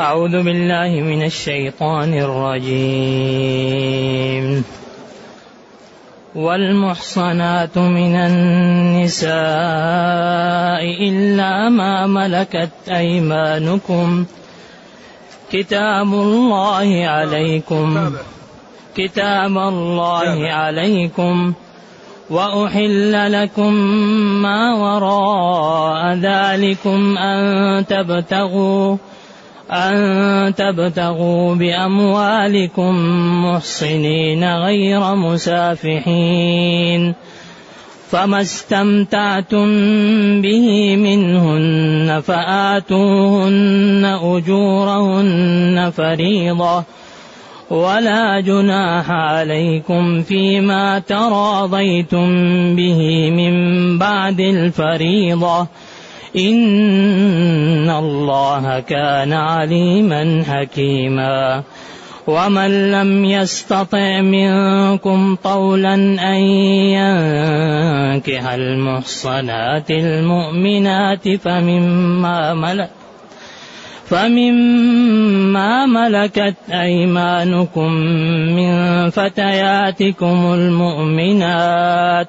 أعوذ بالله من الشيطان الرجيم. والمحصنات من النساء إلا ما ملكت أيمانكم. كتاب الله عليكم. كتاب الله عليكم. وأحل لكم ما وراء ذلكم أن تبتغوا أن تبتغوا بأموالكم محصنين غير مسافحين فما استمتعتم به منهن فآتوهن أجورهن فريضة ولا جناح عليكم فيما تراضيتم به من بعد الفريضة إن الله كان عليما حكيما. ومن لم يستطع منكم طولا أن ينكح المحصنات المؤمنات فمما ملك فمما ملكت أيمانكم من فتياتكم المؤمنات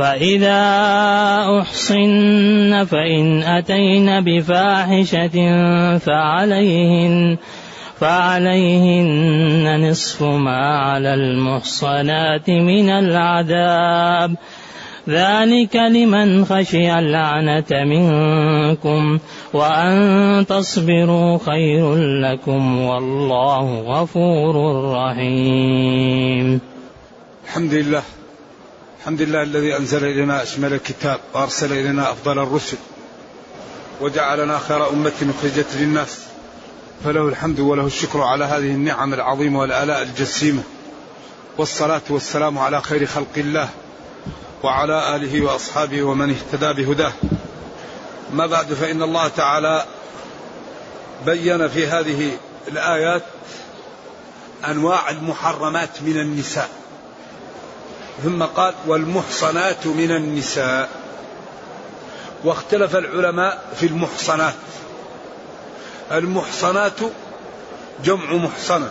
فإذا أحصن فإن أتين بفاحشة فعليهن فعليهن نصف ما على المحصنات من العذاب. ذلك لمن خشي اللعنة منكم وأن تصبروا خير لكم والله غفور رحيم. الحمد لله. الحمد لله الذي أنزل إلينا أشمل الكتاب وأرسل إلينا أفضل الرسل وجعلنا خير أمة أخرجت للناس فله الحمد وله الشكر على هذه النعم العظيمة والآلاء الجسيمة والصلاة والسلام على خير خلق الله وعلى آله وأصحابه ومن اهتدى بهداه. ما بعد فإن الله تعالى بين في هذه الآيات أنواع المحرمات من النساء. ثم قال والمحصنات من النساء. واختلف العلماء في المحصنات. المحصنات جمع محصنة.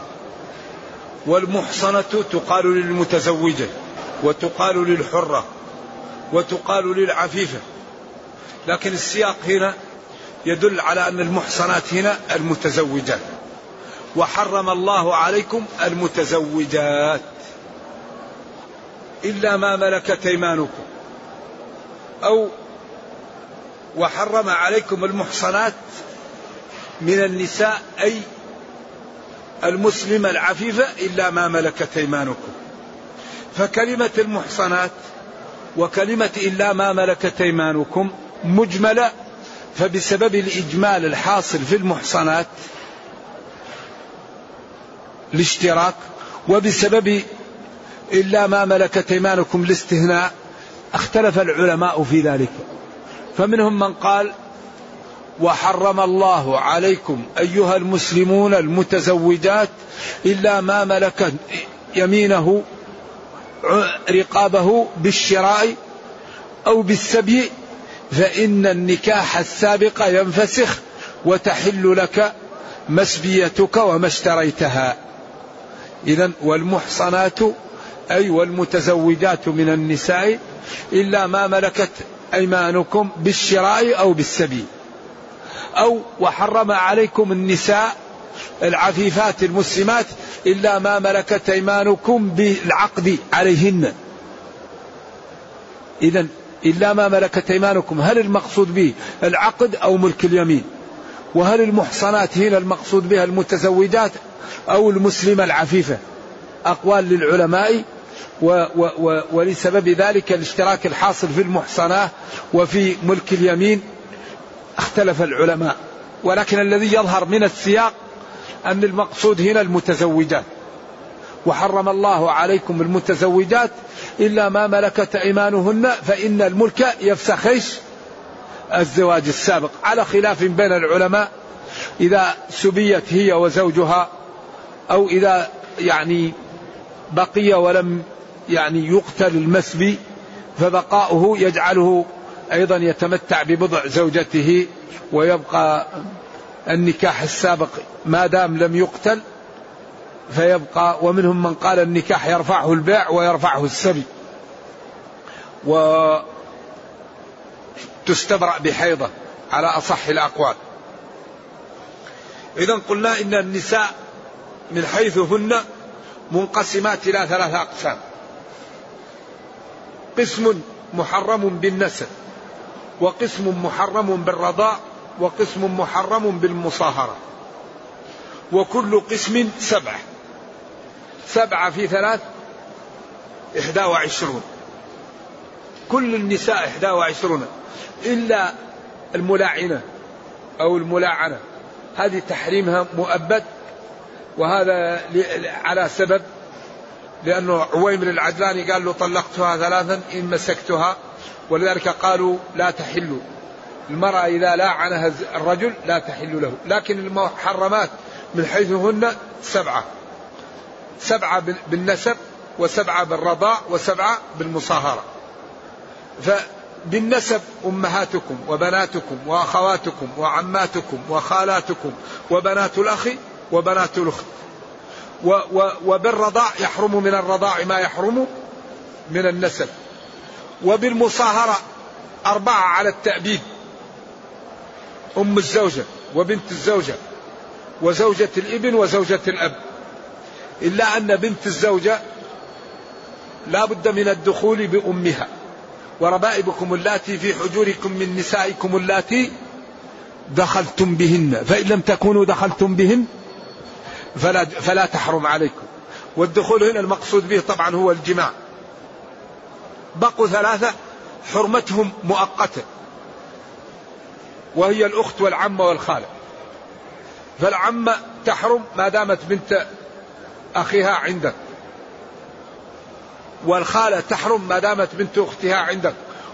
والمحصنة تقال للمتزوجة وتقال للحرة وتقال للعفيفة. لكن السياق هنا يدل على أن المحصنات هنا المتزوجات. وحرم الله عليكم المتزوجات. إلا ما ملكت أيمانكم. أو وحرم عليكم المحصنات من النساء أي المسلمة العفيفة إلا ما ملكت أيمانكم. فكلمة المحصنات وكلمة إلا ما ملكت أيمانكم مجملة فبسبب الإجمال الحاصل في المحصنات الاشتراك وبسبب إلا ما ملكت أيمانكم الاستهناء اختلف العلماء في ذلك. فمنهم من قال وحرم الله عليكم أيها المسلمون المتزوجات إلا ما ملكت يمينه رقابه بالشراء أو بالسبي فإن النكاح السابق ينفسخ وتحل لك مسبيتك وما اشتريتها. إذا والمحصنات أي والمتزوجات من النساء إلا ما ملكت أيمانكم بالشراء أو بالسبي. أو وحرم عليكم النساء العفيفات المسلمات إلا ما ملكت أيمانكم بالعقد عليهن. إذا إلا ما ملكت أيمانكم هل المقصود به العقد أو ملك اليمين؟ وهل المحصنات هنا المقصود بها المتزوجات أو المسلمة العفيفة؟ أقوال للعلماء و و و ولسبب ذلك الاشتراك الحاصل في المحصنات وفي ملك اليمين اختلف العلماء. ولكن الذي يظهر من السياق أن المقصود هنا المتزوجات. وحرم الله عليكم المتزوجات إلا ما ملكت أيمانهن فإن الملك يفسخ الزواج السابق. على خلاف بين العلماء إذا سبيت هي وزوجها أو إذا يعني بقي ولم يعني يقتل المسبي فبقاؤه يجعله أيضا يتمتع ببضع زوجته ويبقى النكاح السابق ما دام لم يقتل فيبقى ومنهم من قال النكاح يرفعه البيع ويرفعه السبي. و تستبرأ بحيضة على أصح الأقوال. إذا قلنا إن النساء من حيث هن منقسمات إلى ثلاثة أقسام. قسم محرم بالنسب وقسم محرم بالرضاء وقسم محرم بالمصاهرة. وكل قسم سبعة. سبعة في ثلاث إحدى وعشرون. كل النساء إحدى وعشرون. إلا الملاعنة أو الملاعنة. هذه تحريمها مؤبد وهذا على سبب لأنه عويمر العدلاني قال له طلقتها ثلاثا إن مسكتها. ولذلك قالوا لا تحل. المرأة إذا لاعنها الرجل لا تحل له. لكن المحرمات من حيث هن سبعة سبعة بالنسب وسبعة بالرضاع وسبعة بالمصاهرة. فبالنسب أمهاتكم وبناتكم وأخواتكم وعماتكم وخالاتكم وبنات الأخ وبنات الأخت. وبالرضاع يحرم من الرضاع ما يحرم من النسب. وبالمصاهرة أربعة على التأبيد. أم الزوجة وبنت الزوجة وزوجة الإبن وزوجة الأب. إلا أن بنت الزوجة لا بد من الدخول بأمها. وربائبكم اللاتي في حجوركم من نسائكم اللاتي دخلتم بهن. فإن لم تكونوا دخلتم بهن فلا, فلا تحرم عليكم. والدخول هنا المقصود به طبعا هو الجماع. بقوا ثلاثة حرمتهم مؤقتة. وهي الأخت والعمة والخالة. فالعمة تحرم ما دامت بنت أخيها عندك. والخالة تحرم ما دامت بنت أختها عندك.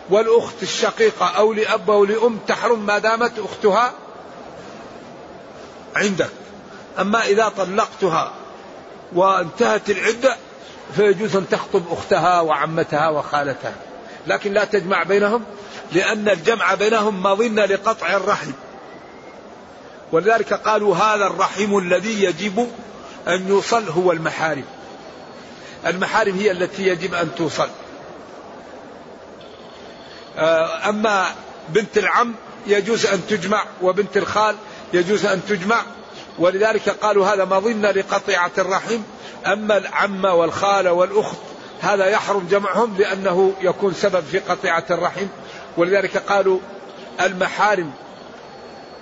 والأخت الشقيقة أو لأب أو لأم تحرم ما دامت أختها عندك. أما إذا طلقتها وانتهت العدة فيجوز أن تخطب أختها وعمتها وخالتها. لكن لا تجمع بينهم لأن الجمع بينهم مظنة لقطع الرحم. ولذلك قالوا هذا الرحم الذي يجب أن يوصل هو المحارم. المحارم هي التي يجب أن توصل. آه، أما بنت العم يجوز أن تجمع وبنت الخال يجوز أن تجمع. ولذلك قالوا هذا مظنة لقطيعة الرحم أما العمة والخالة والأخت هذا يحرم جمعهم لأنه يكون سبب في قطيعة الرحم. ولذلك قالوا المحارم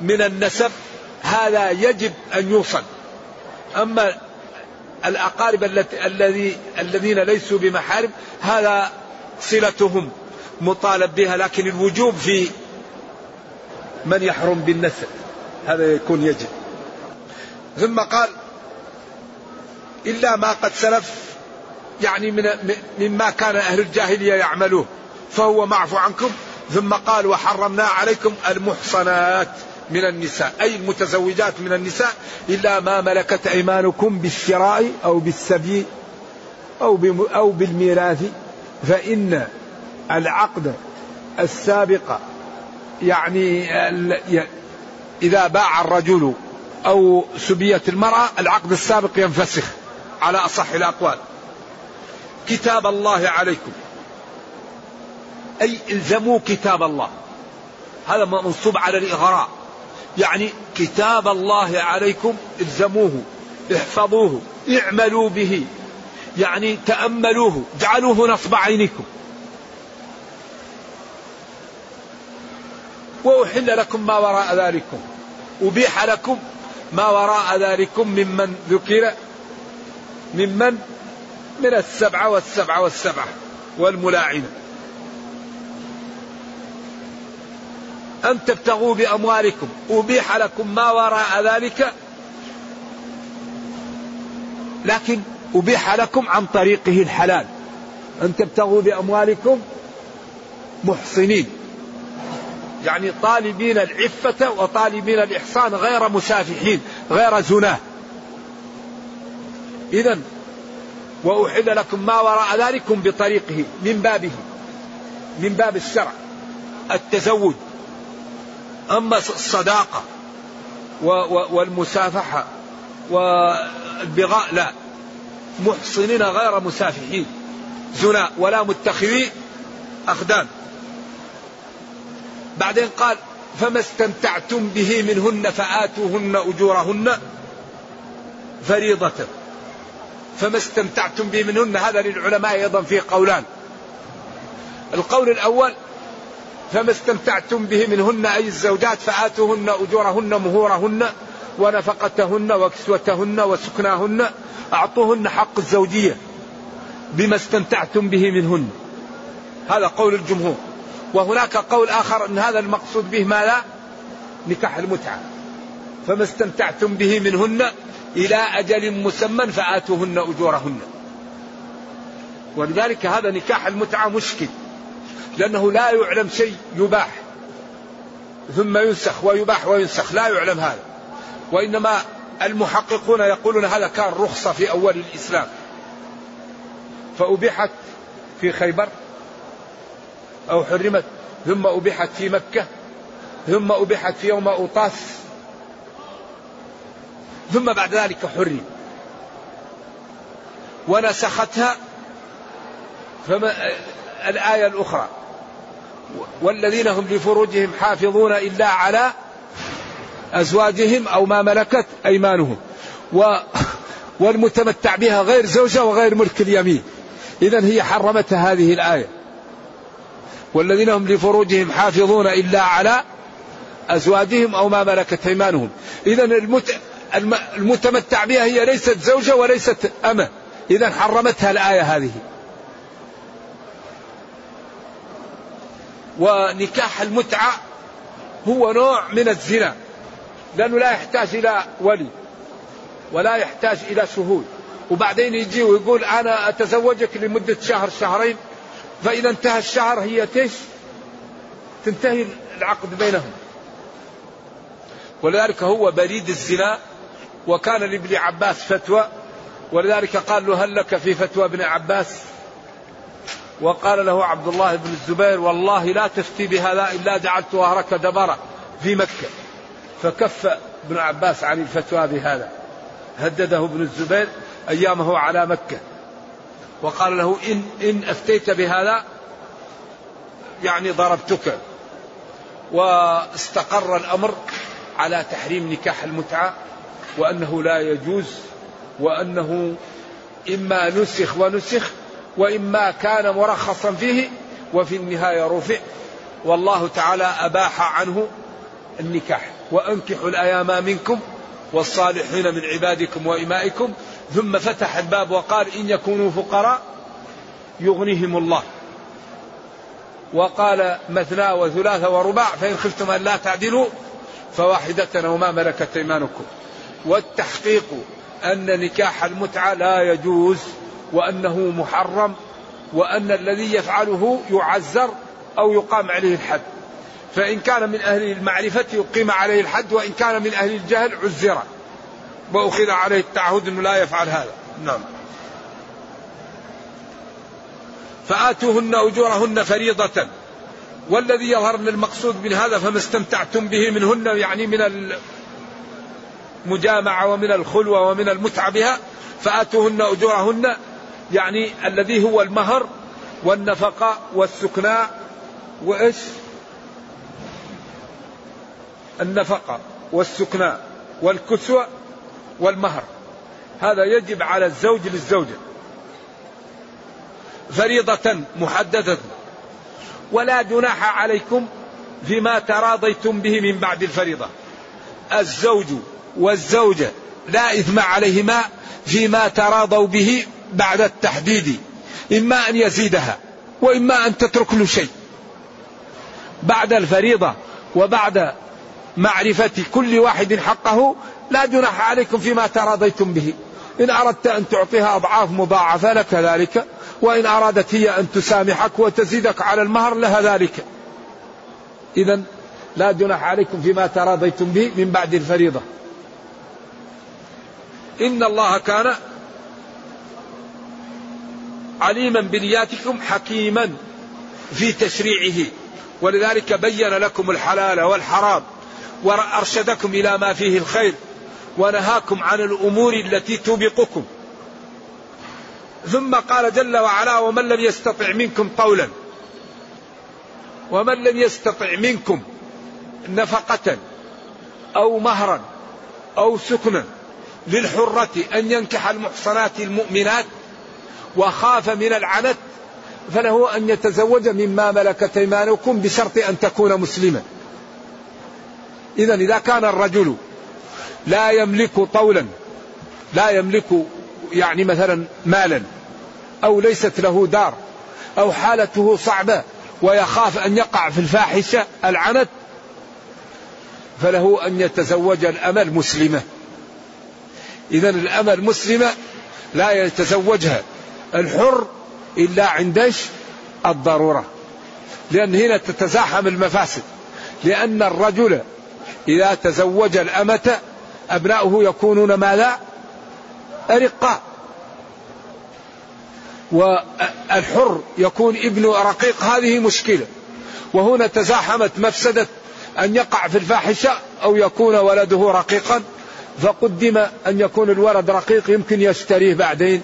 من النسب هذا يجب أن يوصل. أما الأقارب الذي الذين ليسوا بمحارم هذا صلتهم مطالب بها لكن الوجوب في من يحرم بالنسب هذا يكون يجب. ثم قال إلا ما قد سلف يعني من مما كان أهل الجاهلية يعملوه فهو معفو عنكم. ثم قال وحرمنا عليكم المحصنات من النساء أي المتزوجات من النساء إلا ما ملكت أيمانكم بالشراء أو بالسبي أو أو بالميراث. فإن العقد السابق يعني إذا باع الرجل أو سبيت المرأة العقد السابق ينفسخ على أصح الأقوال. كتاب الله عليكم. أي الزموا كتاب الله. هذا منصوب على الإغراء. يعني كتاب الله عليكم الزموه احفظوه اعملوا به. يعني تأملوه اجعلوه نصب عينكم وأحل لكم ما وراء ذلكم. أبيح لكم ما وراء ذلكم ممن ذكر ممن من السبعة والسبعة والسبعة والملاعنة. أن تبتغوا بأموالكم أبيح لكم ما وراء ذلك. لكن أبيح لكم عن طريقه الحلال. أن تبتغوا بأموالكم محصنين. يعني طالبين العفة وطالبين الإحصان غير مسافحين غير زناة. إذا وأحل لكم ما وراء ذلكم بطريقه من بابه من باب الشرع. التزوج. أما الصداقة والمسافحة والبغاء لا. محصنين غير مسافحين. زنا ولا متخذي أخدان. بعدين قال فما استمتعتم به منهن فآتوهن أجورهن فريضة. فما استمتعتم به منهن هذا للعلماء أيضا فيه قولان. القول الأول فما استمتعتم به منهن أي الزوجات فآتوهن أجورهن مهورهن ونفقتهن وكسوتهن وسكناهن أعطوهن حق الزوجية بما استمتعتم به منهن. هذا قول الجمهور. وهناك قول آخر أن هذا المقصود به ما لا؟ نكاح المتعة. فما استمتعتم به منهن إلى أجل مسمى فآتوهن أجورهن. ولذلك هذا نكاح المتعة مشكل. لأنه لا يعلم شيء يباح. ثم ينسخ ويباح وينسخ. لا يعلم هذا. وإنما المحققون يقولون هذا كان رخصة في أول الإسلام. فأبيحت في خيبر. أو حرمت ثم أبيحت في مكة ثم أبيحت في يوم أوطاس ثم بعد ذلك حرم. ونسختها فما الآية الأخرى والذين هم لفروجهم حافظون إلا على أزواجهم أو ما ملكت أيمانهم و والمتمتع بها غير زوجة وغير ملك اليمين. إذا هي حرمتها هذه الآية. والذين هم لفروجهم حافظون إلا على أزواجهم أو ما ملكت أيمانهم. إذا المت... المتمتع بها هي ليست زوجة وليست أمة. إذا حرمتها الآية هذه. ونكاح المتعة هو نوع من الزنا. لأنه لا يحتاج إلى ولي ولا يحتاج إلى شهود. وبعدين يجي ويقول أنا أتزوجك لمدة شهر شهرين. فإذا انتهى الشهر هي تيش تنتهي العقد بينهم. ولذلك هو بريد الزنا وكان لابن عباس فتوى ولذلك قال له هل لك في فتوى ابن عباس؟ وقال له عبد الله بن الزبير والله لا تفتي بهذا إلا جعلت ظهرك دبرا في مكة. فكف ابن عباس عن الفتوى بهذا. هدده ابن الزبير أيامه على مكة. وقال له إن, إن أفتيت بهذا يعني ضربتك واستقر الأمر على تحريم نكاح المتعة وأنه لا يجوز وأنه إما نسخ ونسخ وإما كان مرخصا فيه وفي النهاية رفع. والله تعالى أباح عنه النكاح. وأنكحوا الأيام منكم والصالحين من عبادكم وإمائكم ثم فتح الباب وقال إن يكونوا فقراء يغنيهم الله. وقال مثنى وثلاث ورباع فإن خفتم أن لا تعدلوا فواحدة أو ما ملكت أيمانكم. والتحقيق أن نكاح المتعة لا يجوز وأنه محرم وأن الذي يفعله يعزر أو يقام عليه الحد. فإن كان من أهل المعرفة يقيم عليه الحد وإن كان من أهل الجهل عزر وأخذ عليه التعهد أنه لا يفعل هذا. نعم. فآتوهن أجورهن فريضة. والذي يظهر من المقصود من هذا فما استمتعتم به منهن يعني من المجامعة ومن الخلوة ومن المتعة بها فآتوهن أجورهن يعني الذي هو المهر والنفقة والسكناء وإيش؟ النفقة والسكناء والكسوة والمهر. هذا يجب على الزوج للزوجة. فريضة محددة. ولا جناح عليكم فيما تراضيتم به من بعد الفريضة. الزوج والزوجة لا إثم عليهما فيما تراضوا به بعد التحديد. إما أن يزيدها وإما أن تترك له شيء. بعد الفريضة وبعد معرفة كل واحد حقه لا جناح عليكم فيما تراضيتم به. إن أردت أن تعطيها أضعاف مضاعفة لك ذلك وإن أرادت هي أن تسامحك وتزيدك على المهر لها ذلك. إذا لا جناح عليكم فيما تراضيتم به من بعد الفريضة. إن الله كان عليما بنياتكم حكيما في تشريعه. ولذلك بين لكم الحلال والحرام وأرشدكم إلى ما فيه الخير. ونهاكم عن الأمور التي توبقكم. ثم قال جل وعلا ومن لم يستطع منكم طولا ومن لم يستطع منكم نفقة أو مهرا أو سكنا للحرة أن ينكح المحصنات المؤمنات وخاف من العنت فله أن يتزوج مما ملكت أيمانكم بشرط أن تكون مسلما. إذا إذا كان الرجل لا يملك طولا لا يملك يعني مثلا مالا أو ليست له دار أو حالته صعبة ويخاف أن يقع في الفاحشة العنت فله أن يتزوج الأمة المسلمة. إذا الأمة المسلمة لا يتزوجها الحر إلا عند الضرورة. لأن هنا تتزاحم المفاسد لأن الرجل إذا تزوج الأمة أبناؤه يكونون ماذا؟ أرقاء. والحر يكون ابن رقيق هذه مشكلة. وهنا تزاحمت مفسدة أن يقع في الفاحشة أو يكون ولده رقيقا. فقدم أن يكون الولد رقيق يمكن يشتريه بعدين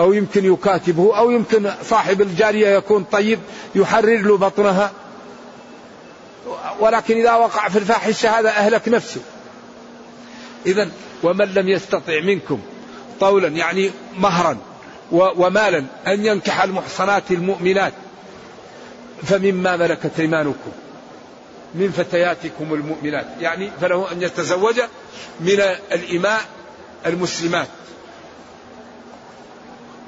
أو يمكن يكاتبه أو يمكن صاحب الجارية يكون طيب يحرر له بطنها. ولكن إذا وقع في الفاحشة هذا أهلك نفسه. إذا ومن لم يستطع منكم طولا يعني مهرا ومالا أن ينكح المحصنات المؤمنات فمما ملكت أيمانكم من فتياتكم المؤمنات يعني فله أن يتزوج من الإماء المسلمات.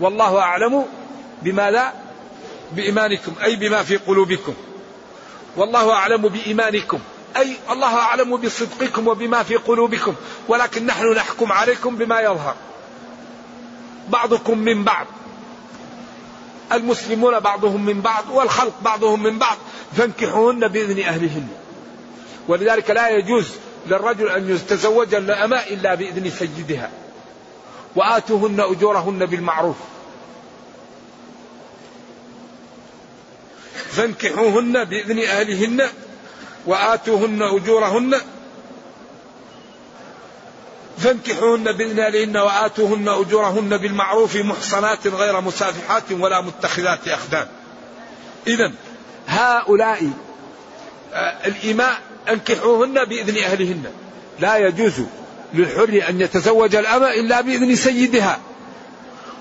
والله أعلم بما لا بإيمانكم أي بما في قلوبكم. والله أعلم بإيمانكم أي الله أعلم بصدقكم وبما في قلوبكم. ولكن نحن نحكم عليكم بما يظهر. بعضكم من بعض. المسلمون بعضهم من بعض والخلق بعضهم من بعض. فانكحوهن بإذن أهلهن. ولذلك لا يجوز للرجل أن يتزوج الأماء إلا بإذن سيدها. وآتوهن أجورهن بالمعروف. فانكحوهن بإذن أهلهن وآتوهن أجورهن فانكحوهن بإذن أهلهن وآتوهن أجورهن بالمعروف محصنات غير مسافحات ولا متخذات أخدان. إذا هؤلاء آه، الإماء أنكحوهن بإذن أهلهن. لا يجوز للحر أن يتزوج الأمة إلا بإذن سيدها.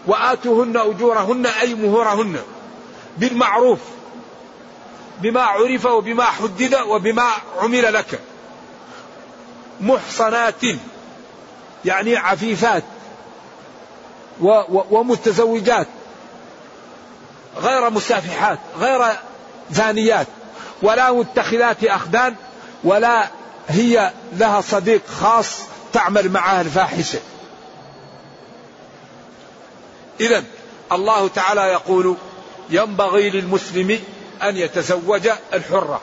وآتوهن أجورهن أي مهورهن بالمعروف بما عرف وبما حدد وبما عمل لك. محصنات يعني عفيفات ومتزوجات غير مسافحات غير زانيات ولا متخذات أخدان ولا هي لها صديق خاص تعمل معها الفاحشة. إذا الله تعالى يقول ينبغي للمسلم أن يتزوج الحرة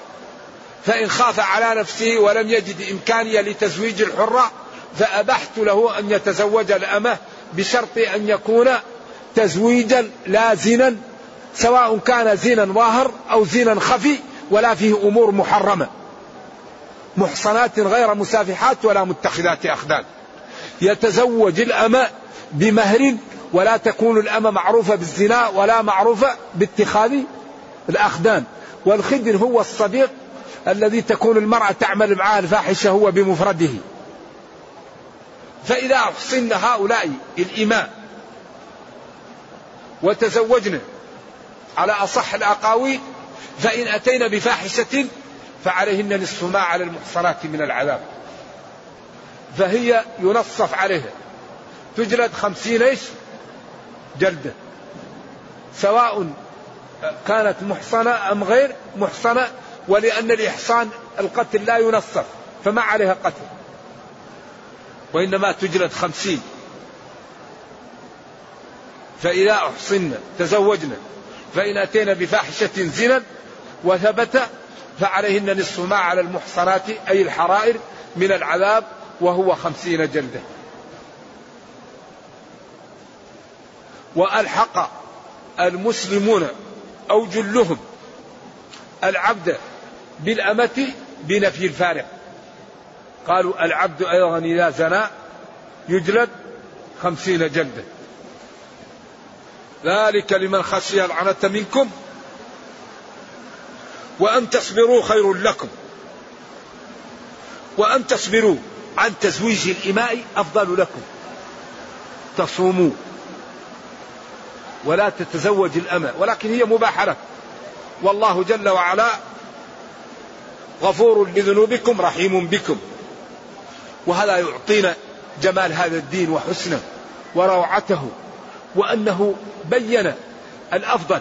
فإن خاف على نفسه ولم يجد إمكانية لتزويج الحرة فأبحت له أن يتزوج الأمة بشرط أن يكون تزويجا لا زنا سواء كان زنا ظاهر أو زنا خفي ولا فيه أمور محرمة. محصنات غير مسافحات ولا متخذات أخدان. يتزوج الأمة بمهر ولا تكون الأمة معروفة بالزنا ولا معروفة باتخاذ الأخدان. والخدر هو الصديق الذي تكون المرأة تعمل معه الفاحشة هو بمفرده. فإذا أحصن هؤلاء الإماء وتزوجنا على أصح الأقاويل فإن أتينا بفاحشة فعليهن نصف ما على المحصنات من العذاب. فهي ينصف عليها. تجلد خمسين إيش؟ جلدة. سواء كانت محصنة أم غير محصنة ولأن الإحصان القتل لا ينصف فما عليها قتل. وإنما تجلد خمسين. فإذا أحصن تزوجنا. فإن أتينا بفاحشة زنا وثبت فعليهن نصف ما على المحصنات أي الحرائر من العذاب وهو خمسين جلدة. وألحق المسلمون أو جلهم العبد بالأمة بنفي الفارق. قالوا العبد أيضا إذا زنى يجلد خمسين جلدة ذلك لمن خشي العنة منكم وأن تصبروا خير لكم. وأن تصبروا عن تزويج الإماء أفضل لكم. تصوموا ولا تتزوج الأمة. ولكن هي مباحة لك والله جل وعلا غفور لذنوبكم رحيم بكم. وهذا يعطينا جمال هذا الدين وحسنه وروعته وأنه بين الأفضل.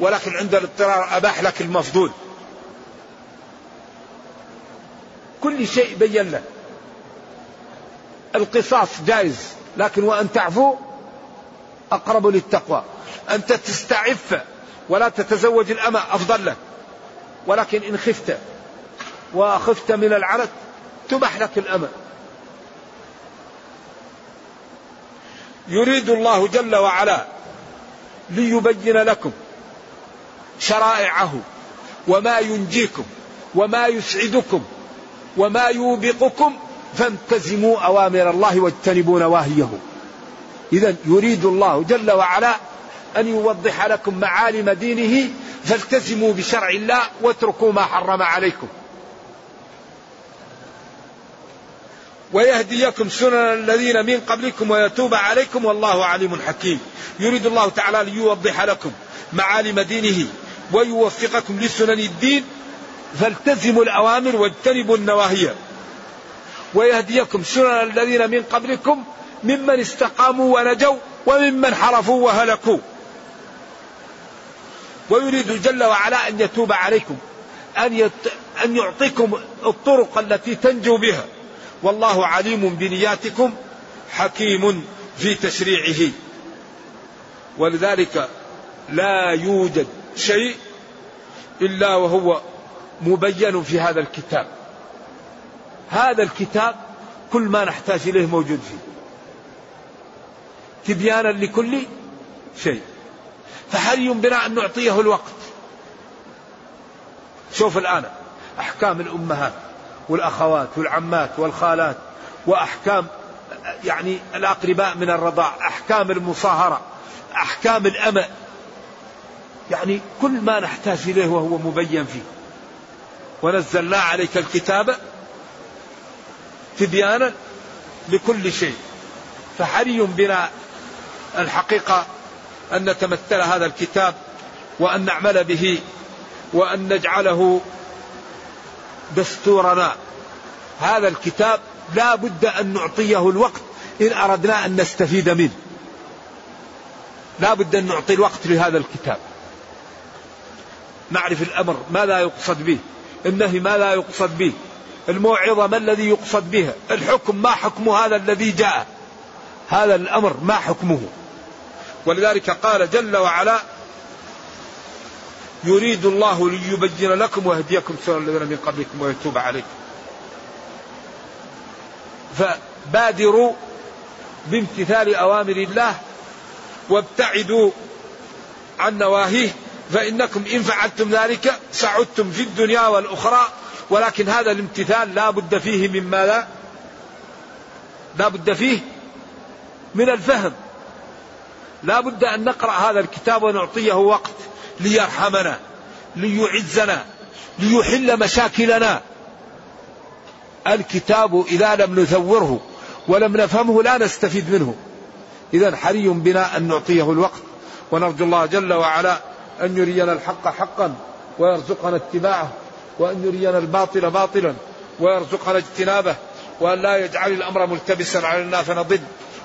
ولكن عند الاضطرار أباح لك المفضول. كل شيء بين لك القصاص جائز لكن وأن تعفو أقرب للتقوى. أنت تستعف ولا تتزوج الأمة أفضل لك ولكن إن خفت وخفت من العنت تبح لك الأمة يريد الله جل وعلا ليبين لكم شرائعه وما ينجيكم وما يسعدكم وما يوبقكم فانتزموا أوامر الله واجتنبوا نواهيه. اذا يريد الله جل وعلا أن يوضح لكم معالم دينه فالتزموا بشرع الله واتركوا ما حرم عليكم. ويهديكم سنن الذين من قبلكم ويتوب عليكم والله عليم حكيم. يريد الله تعالى ليوضح لكم معالم دينه ويوفقكم لسنن الدين. فالتزموا الأوامر واجتنبوا النواهي. ويهديكم سنن الذين من قبلكم ممن استقاموا ونجوا وممن حرفوا وهلكوا. ويريد جل وعلا أن يتوب عليكم أن, يت... أن يعطيكم الطرق التي تنجو بها. والله عليم بنياتكم حكيم في تشريعه. ولذلك لا يوجد شيء إلا وهو مبين في هذا الكتاب. هذا الكتاب كل ما نحتاج إليه موجود فيه. تبيانا لكل شيء. فحري بنا أن نعطيه الوقت؟ شوف الآن أحكام الأمهات. والأخوات والعمات والخالات وأحكام يعني الأقرباء من الرضاع أحكام المصاهرة أحكام الأمة. يعني كل ما نحتاج إليه وهو مبين فيه. ونزلنا عليك الكتاب تبيانا لكل شيء. فحري بنا الحقيقة أن نتمثل هذا الكتاب وأن نعمل به وأن نجعله دستورنا هذا الكتاب لا بد أن نعطيه الوقت إن أردنا أن نستفيد منه. لا بد أن نعطي الوقت لهذا الكتاب. نعرف الأمر ماذا يقصد به. النهي ما لا يقصد به. الموعظة ما الذي يقصد بها؟ الحكم ما حكم هذا الذي جاء؟ هذا الأمر ما حكمه. ولذلك قال جل وعلا يريد الله ليبين لكم ويهديكم سنن الذين من قبلكم ويتوب عليكم. فبادروا بامتثال أوامر الله وابتعدوا عن نواهيه فإنكم إن فعلتم ذلك سعدتم في الدنيا والأخرى ولكن هذا الامتثال لا بد فيه من ماذا؟ لا بد فيه من الفهم. لا بد أن نقرأ هذا الكتاب ونعطيه وقت. ليرحمنا ليعزنا ليحل مشاكلنا. الكتاب إذا لم نثوره ولم نفهمه لا نستفيد منه. إذا حري بنا أن نعطيه الوقت ونرجو الله جل وعلا أن يرينا الحق حقا ويرزقنا اتباعه وأن يرينا الباطل باطلا ويرزقنا اجتنابه وأن لا يجعل الأمر ملتبسا علينا فنضل.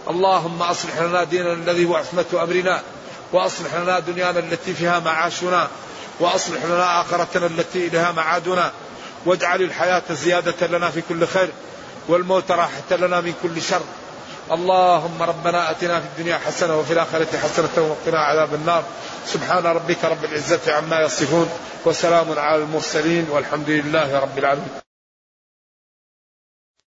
اللهم أصلح لنا ديننا الذي هو عصمة أمرنا. وأصلح لنا دنيانا التي فيها معاشنا وأصلح لنا آخرتنا التي إليها معادنا. واجعل الحياة زيادة لنا في كل خير والموت راحة لنا من كل شر. اللهم ربنا آتنا في الدنيا حسنة وفي الآخرة حسنة وقنا عذاب النار. سبحان ربك رب العزة عما يصفون وسلام على المرسلين والحمد لله رب العالمين.